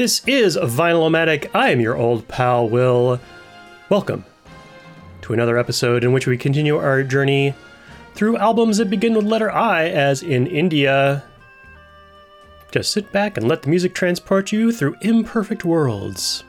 This is Vinylomatic. I am your old pal, Will. Welcome to another episode in which we continue our journey through albums that begin with letter I, as in India. Just sit back and let the music transport you through imperfect worlds.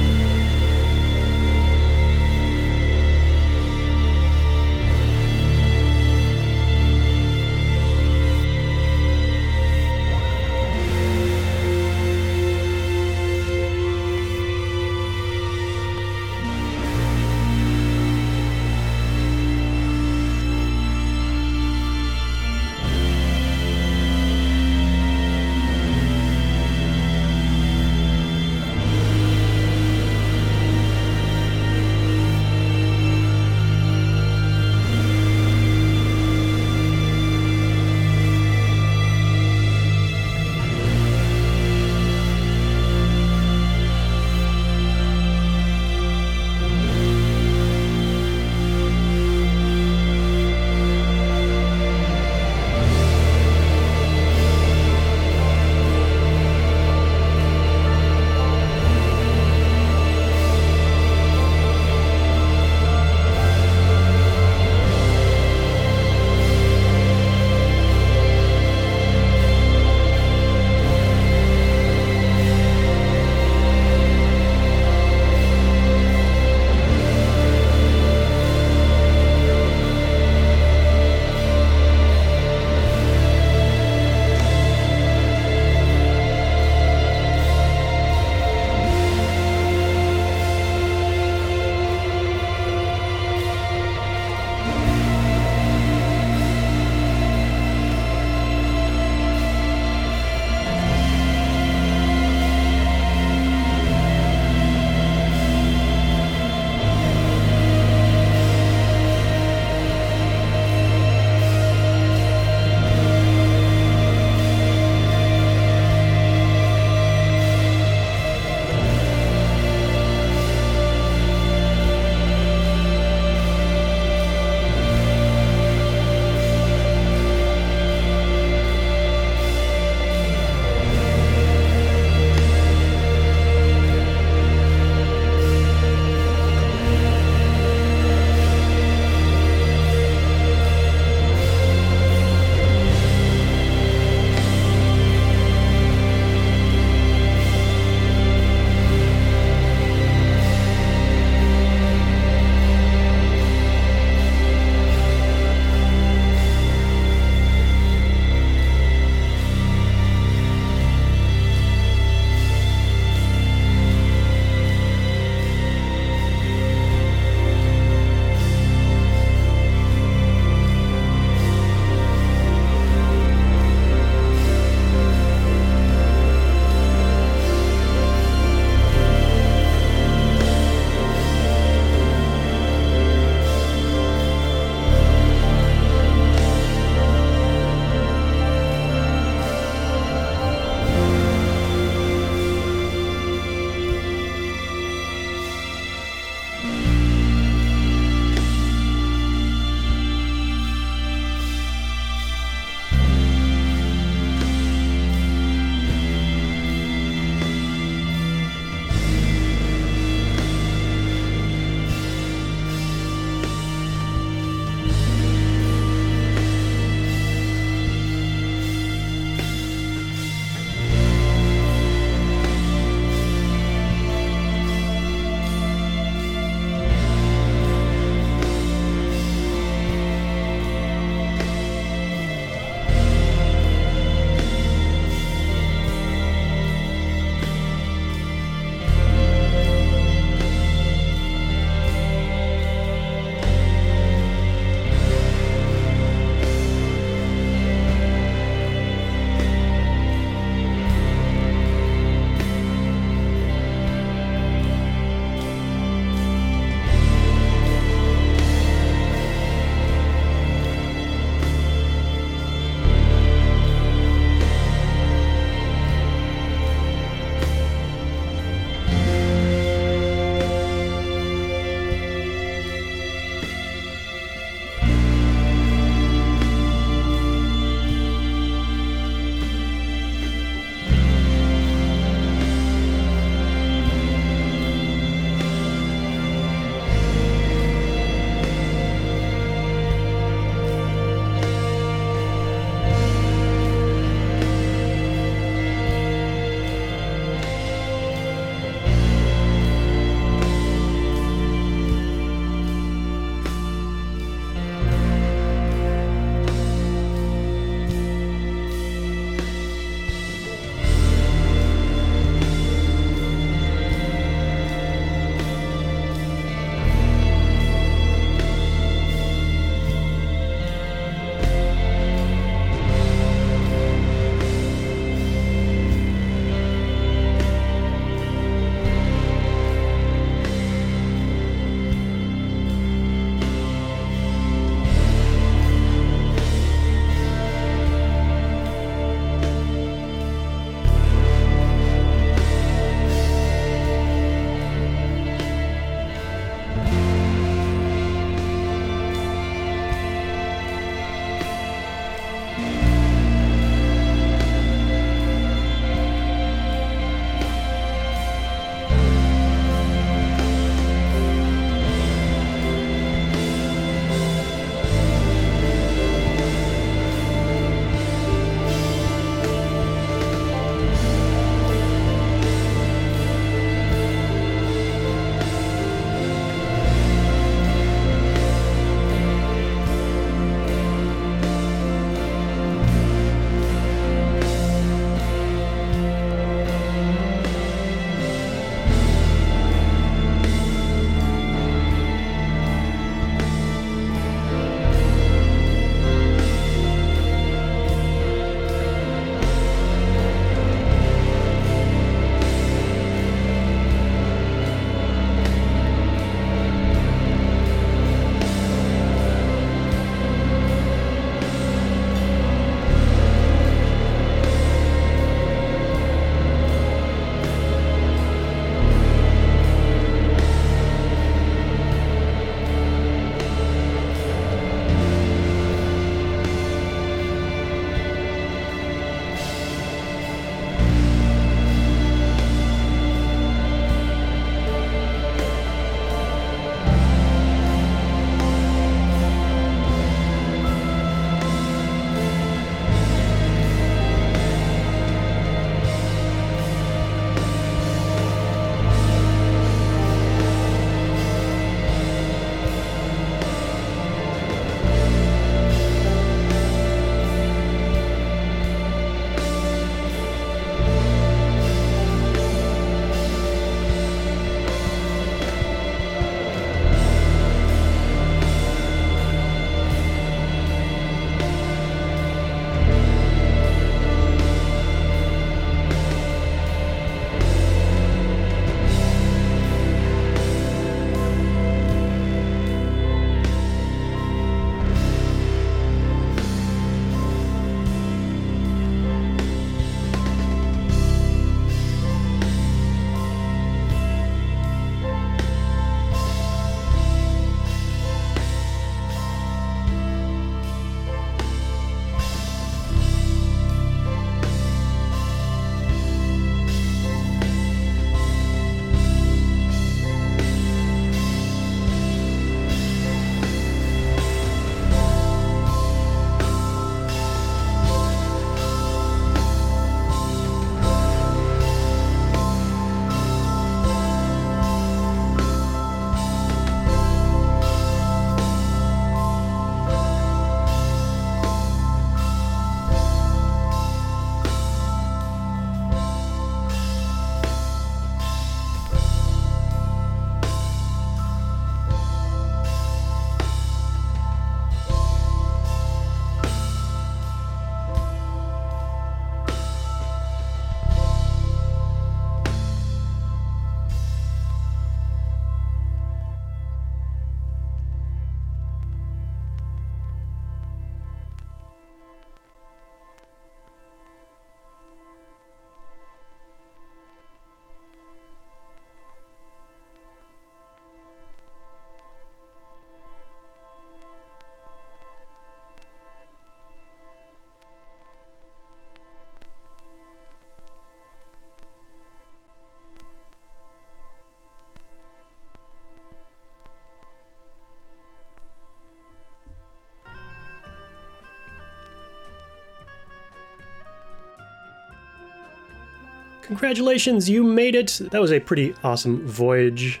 Congratulations, you made it! That was a pretty awesome voyage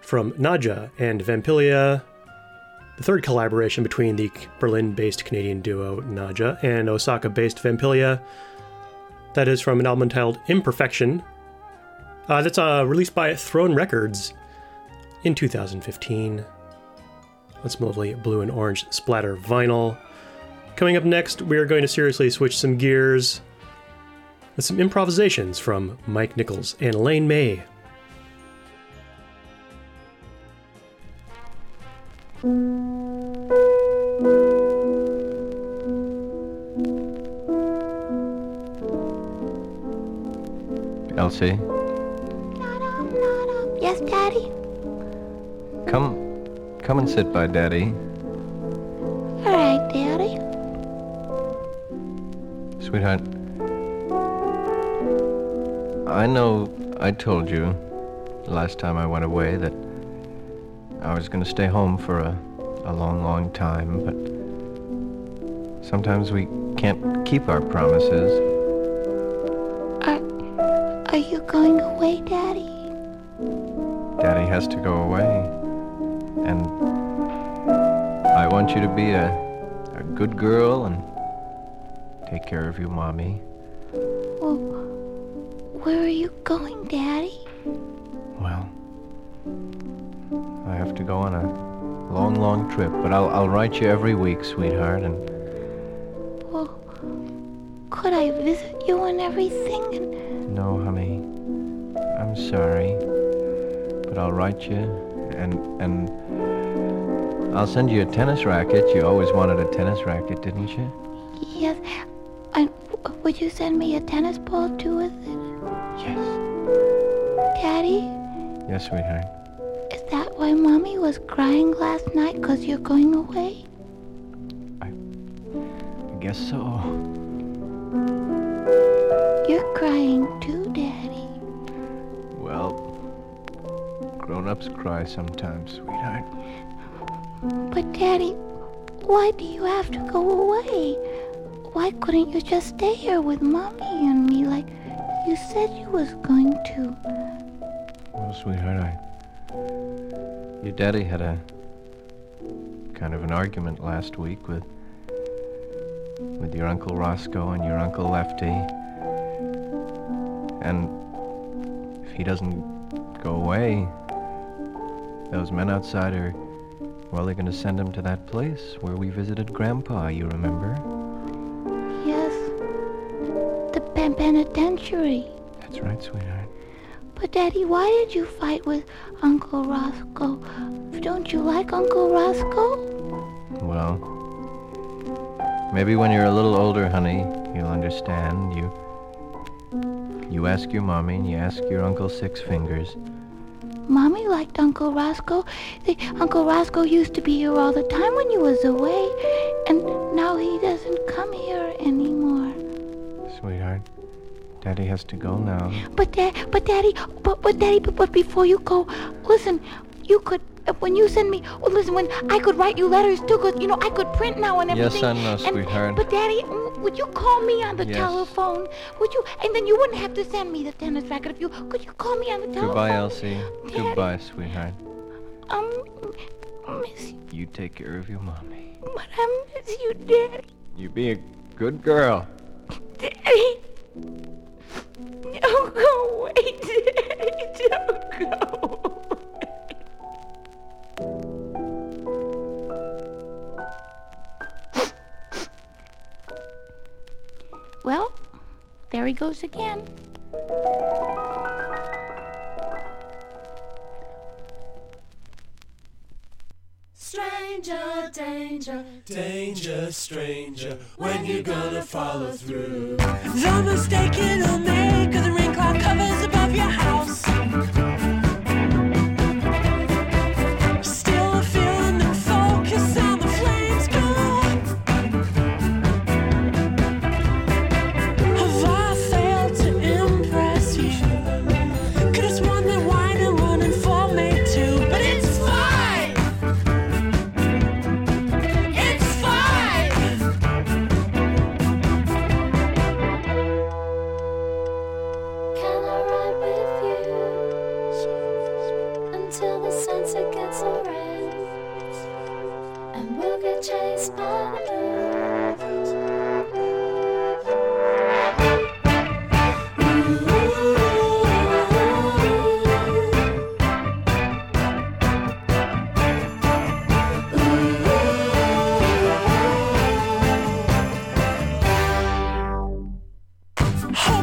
from Nadja and Vampilia, the third collaboration between the Berlin based Canadian duo Nadja and Osaka based Vampilia. That is from an album titled Imperfection. Uh, that's uh, released by Throne Records in 2015. That's mostly blue and orange splatter vinyl. Coming up next, we are going to seriously switch some gears with some improvisations from Mike Nichols and Elaine May. Elsie, Yes, Daddy? come come and sit by Daddy. All right, Daddy. Sweetheart. I know I told you last time I went away that I was going to stay home for a, a long, long time, but sometimes we can't keep our promises. Are, are you going away, Daddy? Daddy has to go away. And I want you to be a, a good girl and take care of you, mommy. Going, Daddy? Well, I have to go on a long, long trip, but I'll, I'll write you every week, sweetheart, and Well, could I visit you and everything? And no, honey, I'm sorry, but I'll write you, and, and I'll send you a tennis racket. You always wanted a tennis racket, didn't you? yes, and would you send me a tennis ball too with it? Yes. Daddy, Yes, sweetheart. is that why Mommy was crying last night because you're going away? I guess so. You're crying too, Daddy. Well, grown-ups cry sometimes, sweetheart. But Daddy, why do you have to go away? Why couldn't you just stay here with Mommy and me you said you was going to? Well, sweetheart, I. Your daddy had a. kind of an argument last week with. with your Uncle Roscoe and your Uncle Lefty. And if he doesn't go away, those men outside are. well, they're gonna send him to that place where we visited Grandpa, you remember? Penitentiary. That's right, sweetheart. But Daddy, why did you fight with Uncle Roscoe? Don't you like Uncle Roscoe? Well, maybe when you're a little older, honey, you'll understand. You you ask your mommy and you ask your Uncle Six Fingers. Mommy liked Uncle Roscoe. The, Uncle Roscoe used to be here all the time when you was away, and now he doesn't come here anymore. Sweetheart, Daddy has to go now. But Dad, but Daddy, but but Daddy, but, but before you go, listen, you could uh, when you send me, well, listen, when I could write you letters too, because, you know I could print now and everything. Yes, everything. I know, and- sweetheart. But Daddy, would you call me on the Yes. telephone? Would you? And then you wouldn't have to send me the tennis racket if you could. You call me on the telephone. Goodbye, Elsie. Daddy. Goodbye, sweetheart. Um, miss you, You take care of your mommy. but I miss you, Daddy. You be a good girl. Daddy. Don't go away, Daddy. Don't go. Well, there he goes again. Stranger, danger, danger, stranger. When you gonna follow through? The mistake it'll make, the rain cloud covers above your house.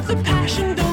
The passion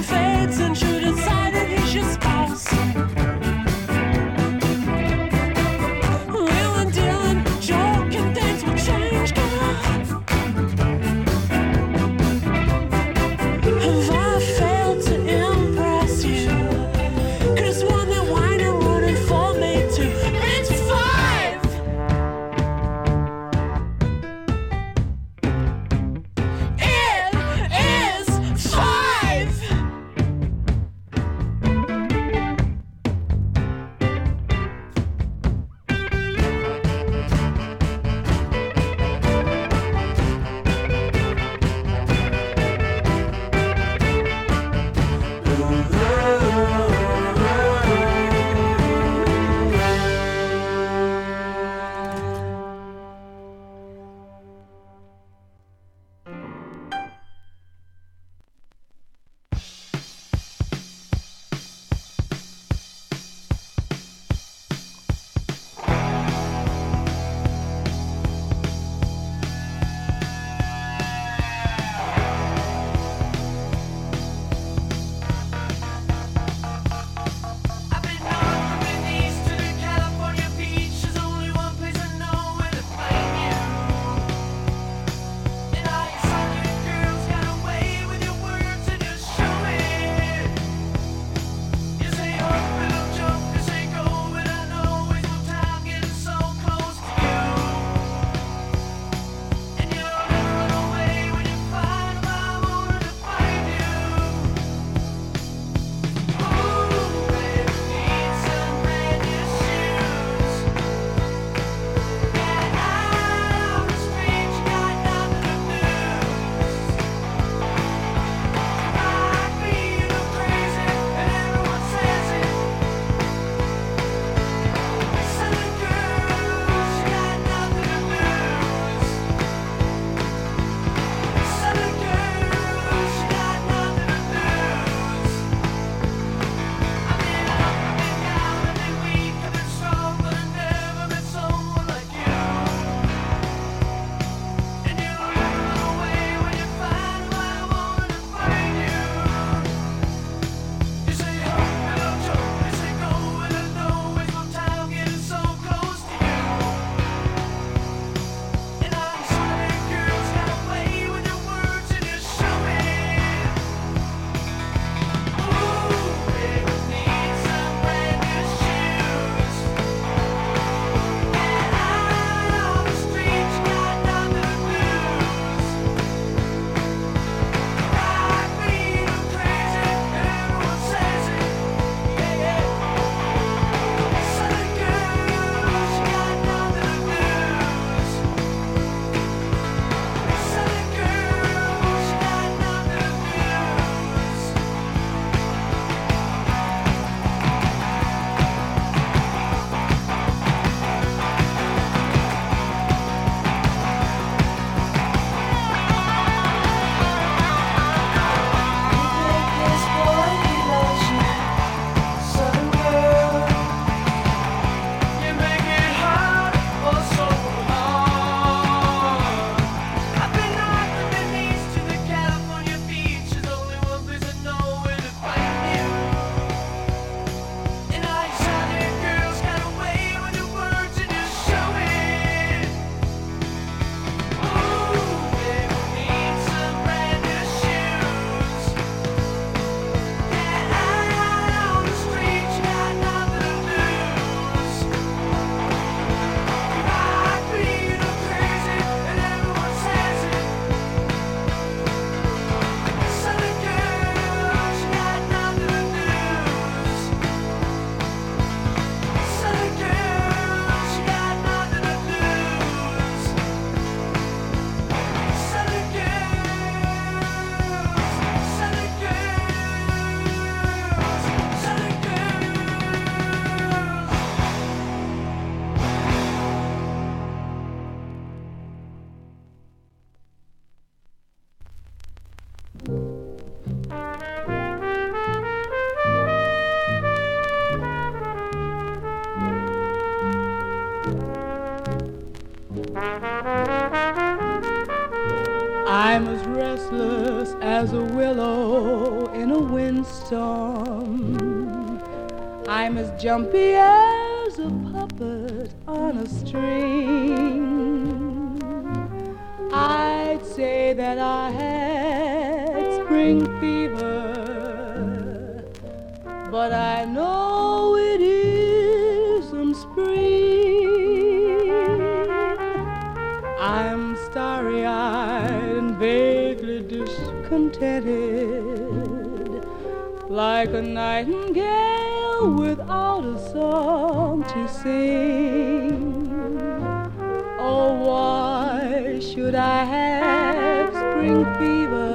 spring fever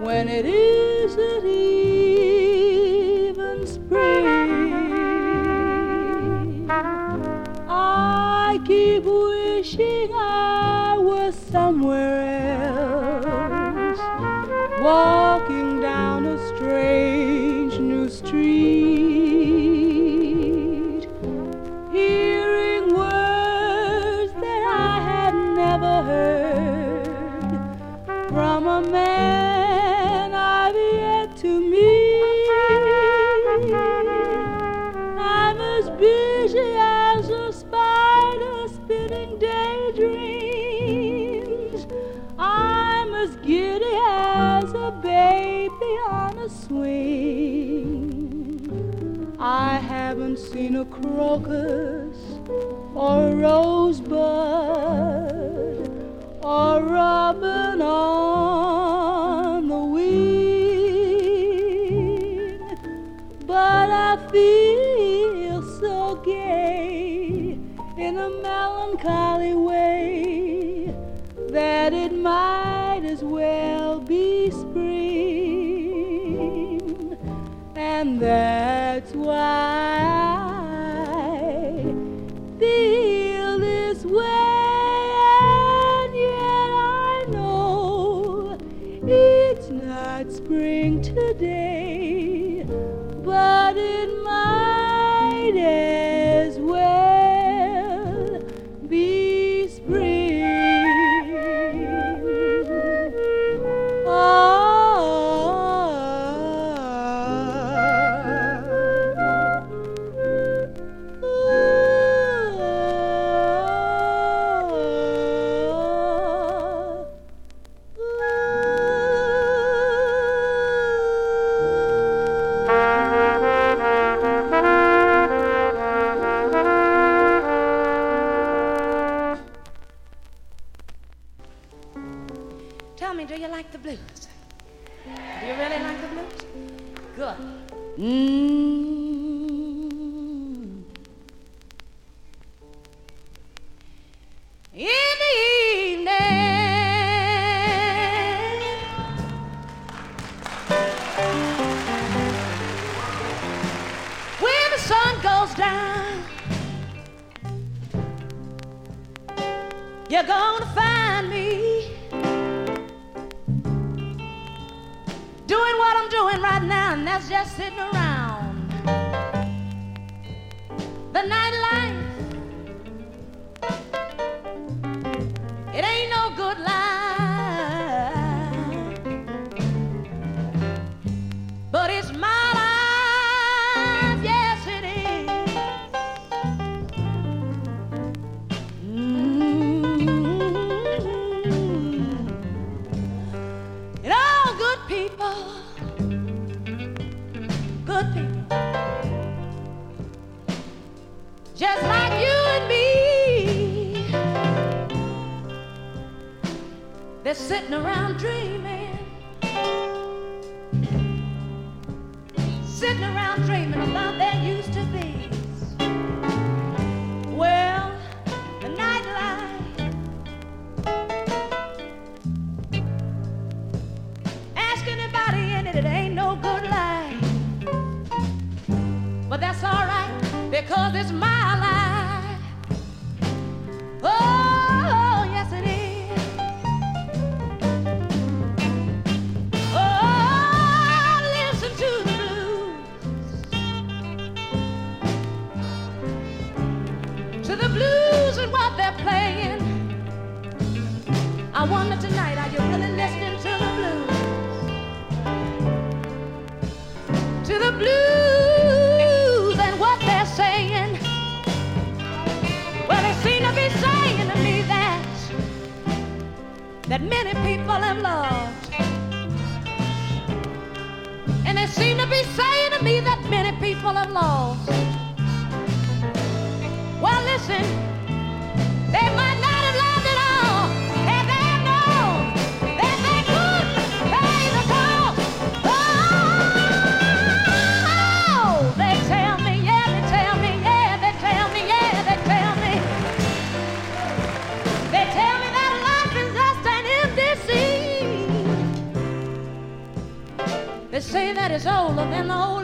when it isn't even spring. I keep wishing I was somewhere else. Why in a crocus or a rose. because it's my that many people have loved. And they seem to be saying to me that many people have lost. Well, listen, that it's older than the oldest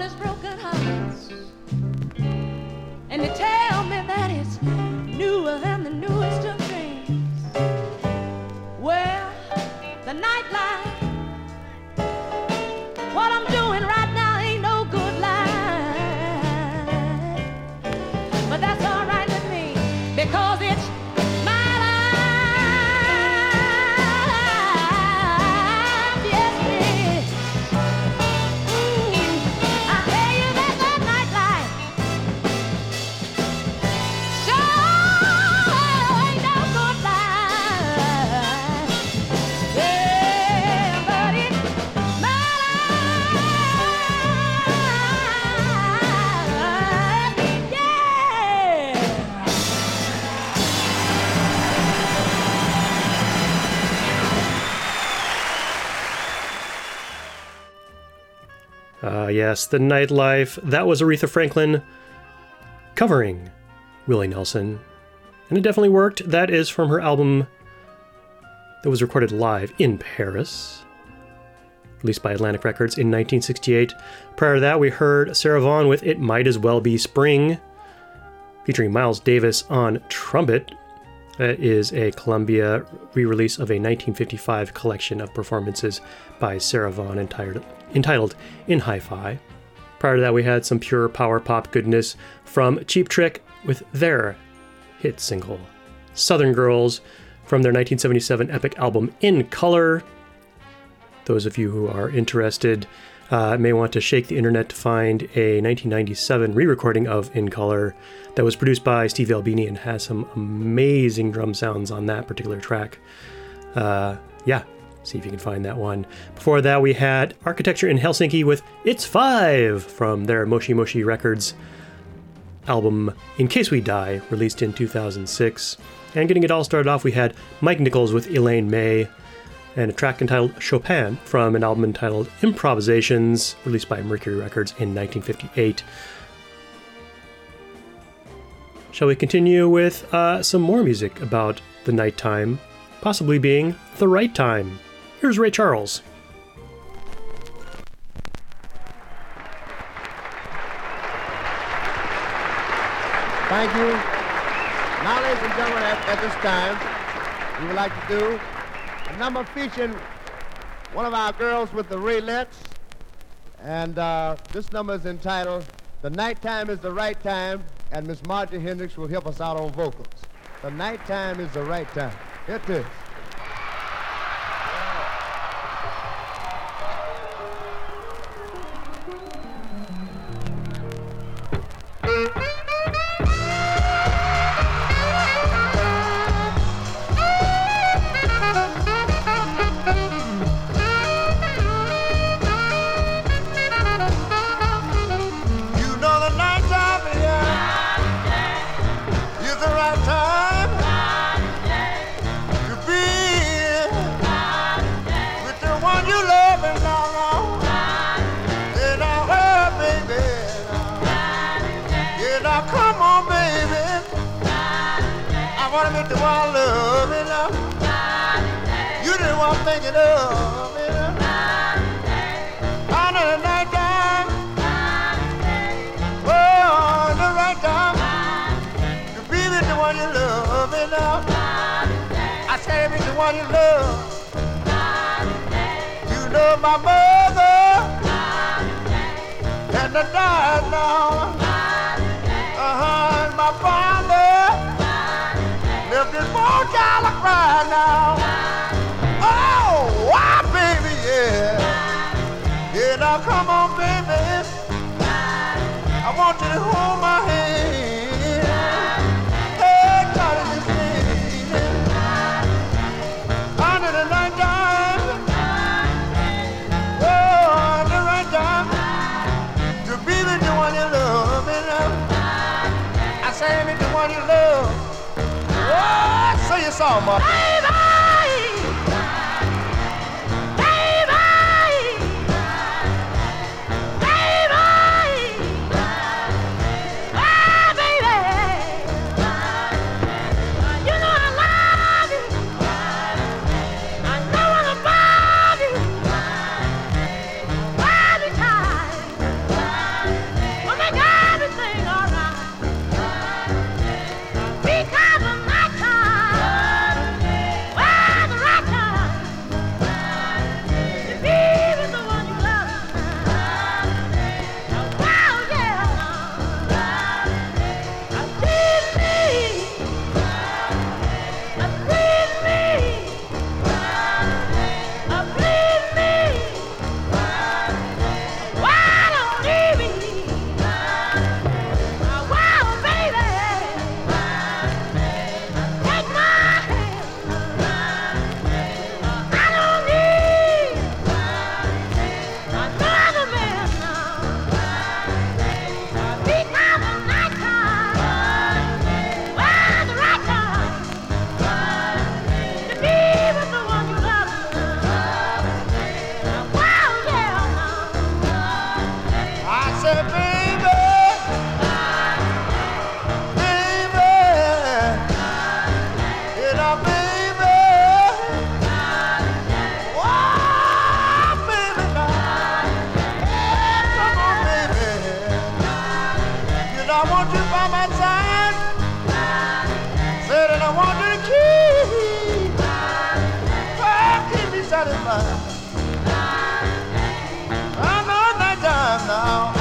yes, the nightlife. That was Aretha Franklin covering Willie Nelson. And it definitely worked. That is from her album that was recorded live in Paris, released by Atlantic Records in 1968. Prior to that, we heard Sarah Vaughan with It Might As Well Be Spring, featuring Miles Davis on trumpet. That is a Columbia re release of a 1955 collection of performances by Sarah Vaughan entitled, entitled In Hi Fi. Prior to that, we had some pure power pop goodness from Cheap Trick with their hit single, Southern Girls, from their 1977 epic album In Color. Those of you who are interested uh, may want to shake the internet to find a 1997 re recording of In Color that was produced by Steve Albini and has some amazing drum sounds on that particular track. Uh, yeah, see if you can find that one. Before that, we had Architecture in Helsinki with It's Five from their Moshi Moshi Records album In Case We Die, released in 2006. And getting it all started off, we had Mike Nichols with Elaine May and a track entitled Chopin from an album entitled Improvisations, released by Mercury Records in 1958. Shall we continue with uh, some more music about the nighttime, possibly being the right time? Here's Ray Charles. Thank you. Now, ladies and gentlemen, at, at this time, we would like to do a number featuring one of our girls with the Raylettes. And uh, this number is entitled The Nighttime is the Right Time, and Miss Margie Hendricks will help us out on vocals. The nighttime is the right time. It is. saw, mother. Said I want you by my side. Said and I want you to keep. Oh, keep me satisfied. I'm on that time now.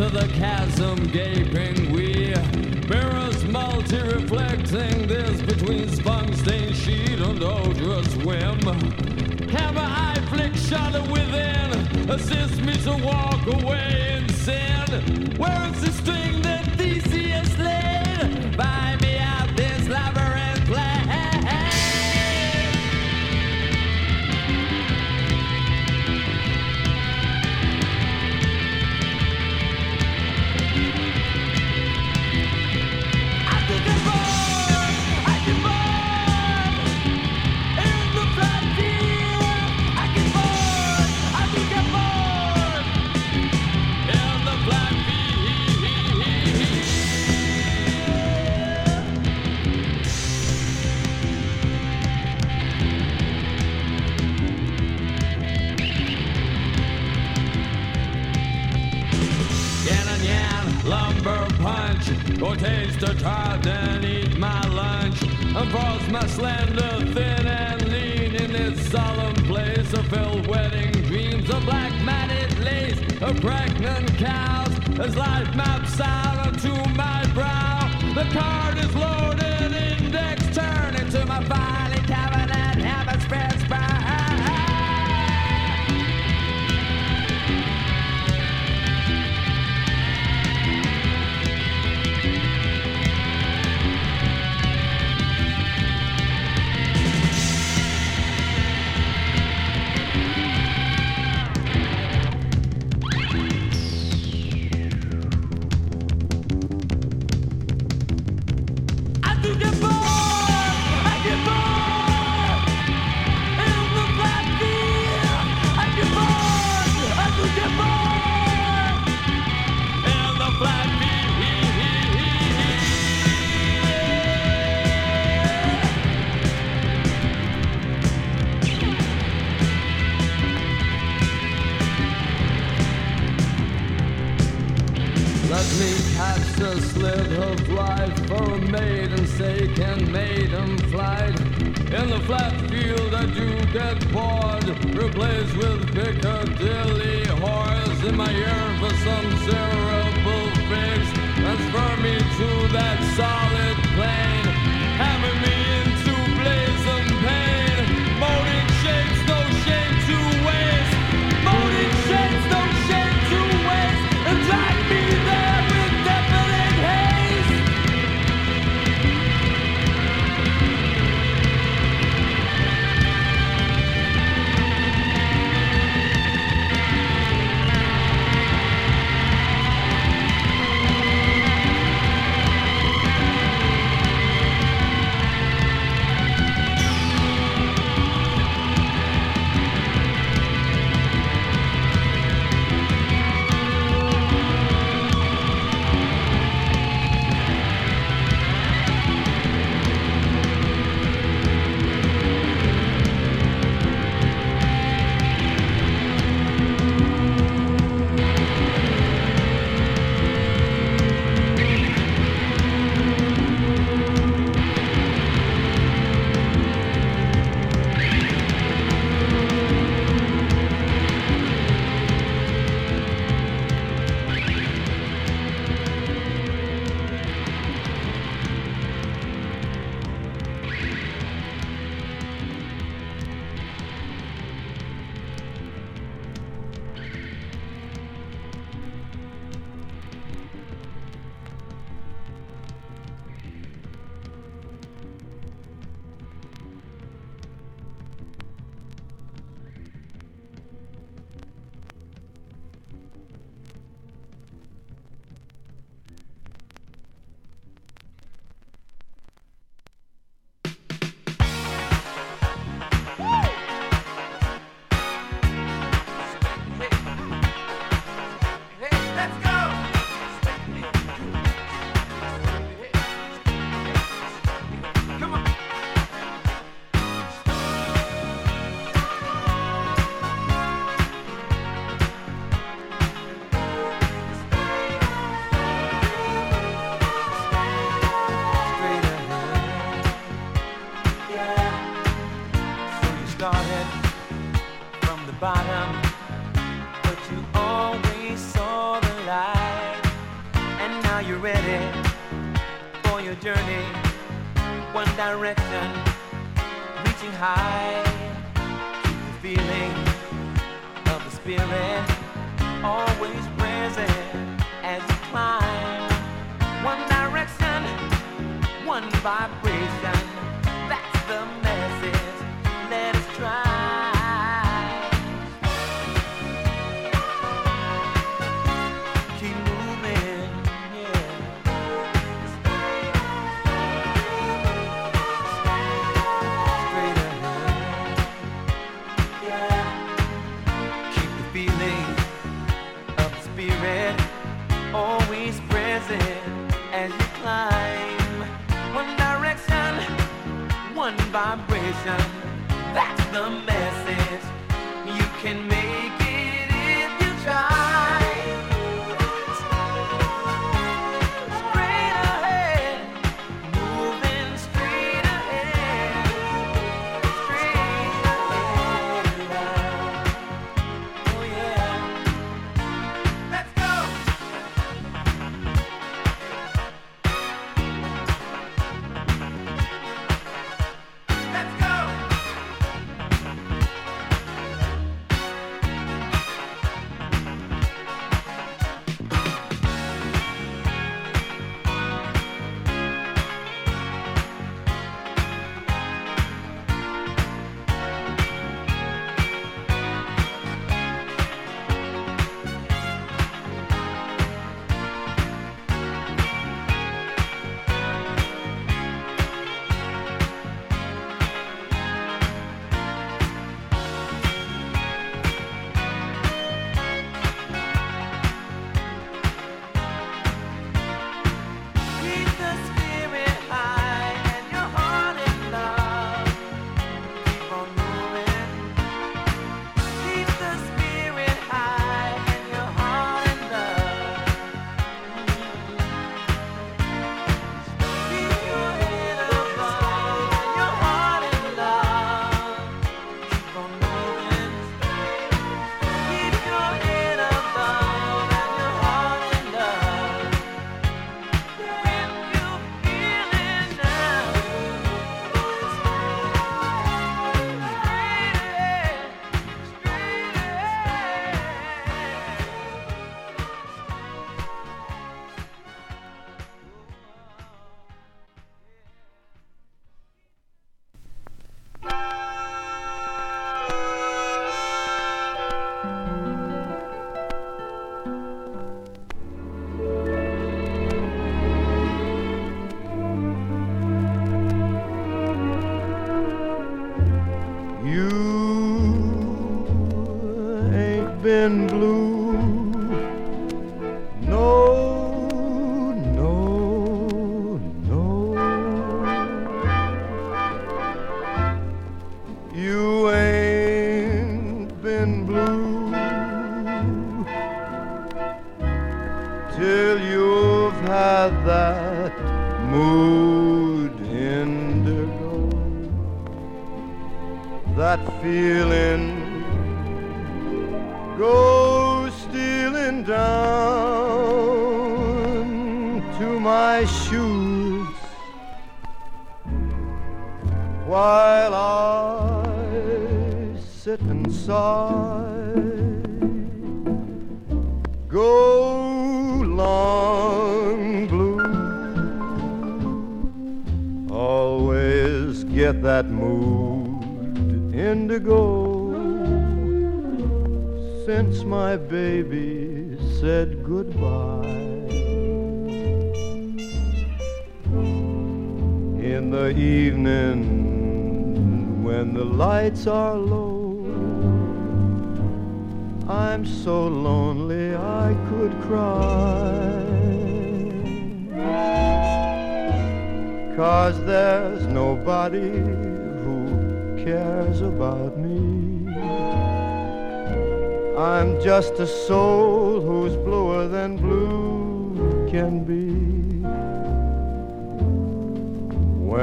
to the chasm gaping. Ugly catch the slit of life for a maiden's sake and maiden flight. In the flat field I do get bored, replaced with Piccadilly whores in my ear for some cerebral fix. Transfer me to that solid plane.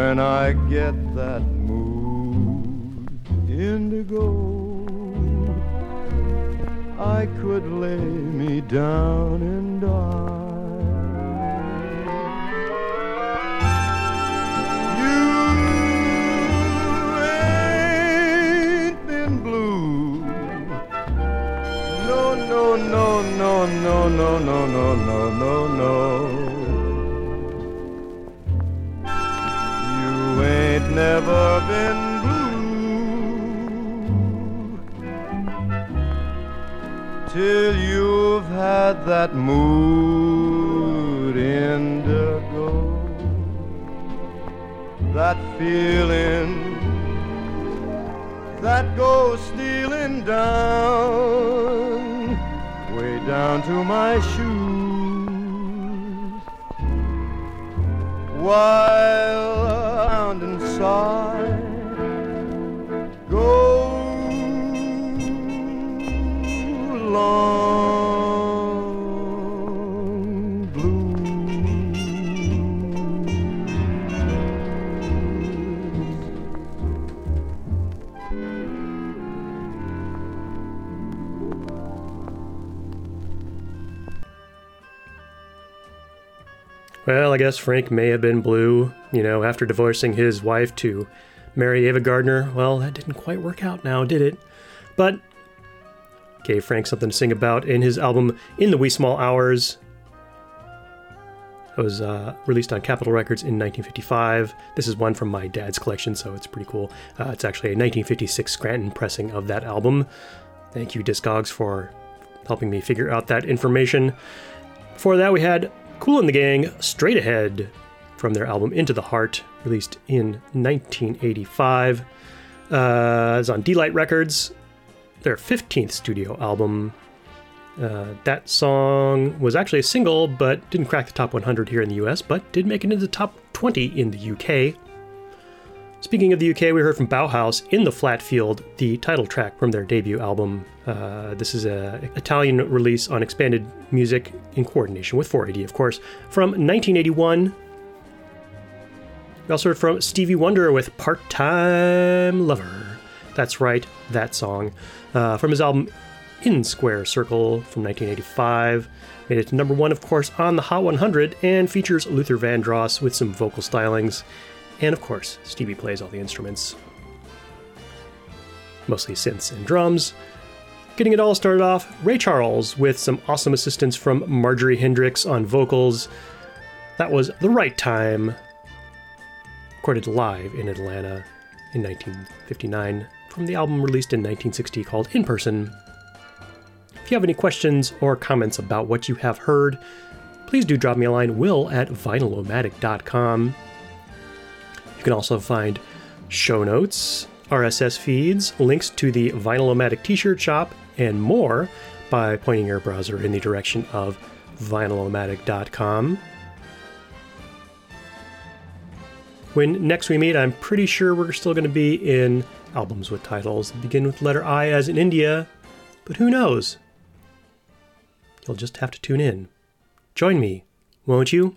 when I get that mood indigo, I could lay me down and die. You ain't been blue. No, no, no, no, no, no, no, no, no, no, no. Never been blue till you've had that mood indigo. That feeling that goes stealing down, way down to my shoes, while sigh. Go along. Well, I guess Frank may have been blue, you know, after divorcing his wife to marry Ava Gardner. Well, that didn't quite work out now, did it? But gave Frank something to sing about in his album In the Wee Small Hours. It was uh, released on Capitol Records in 1955. This is one from my dad's collection, so it's pretty cool. Uh, it's actually a 1956 Scranton pressing of that album. Thank you, Discogs, for helping me figure out that information. Before that, we had Kool and the Gang Straight Ahead from their album Into the Heart, released in 1985. Uh, it's on De-Lite Records, their 15th studio album. Uh, that song was actually a single, but didn't crack the top 100 here in the US, but did make it into the top 20 in the UK. Speaking of the UK, we heard from Bauhaus in the Flat Field, the title track from their debut album. Uh, this is an Italian release on expanded music in coordination with 4AD, of course, from 1981. We also heard from Stevie Wonder with Part Time Lover. That's right, that song. Uh, from his album In Square Circle from 1985. Made it to number one, of course, on the Hot 100 and features Luther Vandross with some vocal stylings. And of course, Stevie plays all the instruments. Mostly synths and drums. Getting it all started off, Ray Charles with some awesome assistance from Marjorie Hendricks on vocals. That was The Right Time, recorded live in Atlanta in 1959 from the album released in 1960 called In Person. If you have any questions or comments about what you have heard, please do drop me a line, will at vinylomatic.com. You can also find show notes, RSS feeds, links to the Vinylomatic t shirt shop, and more by pointing your browser in the direction of vinylomatic.com. When next we meet, I'm pretty sure we're still going to be in albums with titles that begin with letter I as in India, but who knows? You'll just have to tune in. Join me, won't you?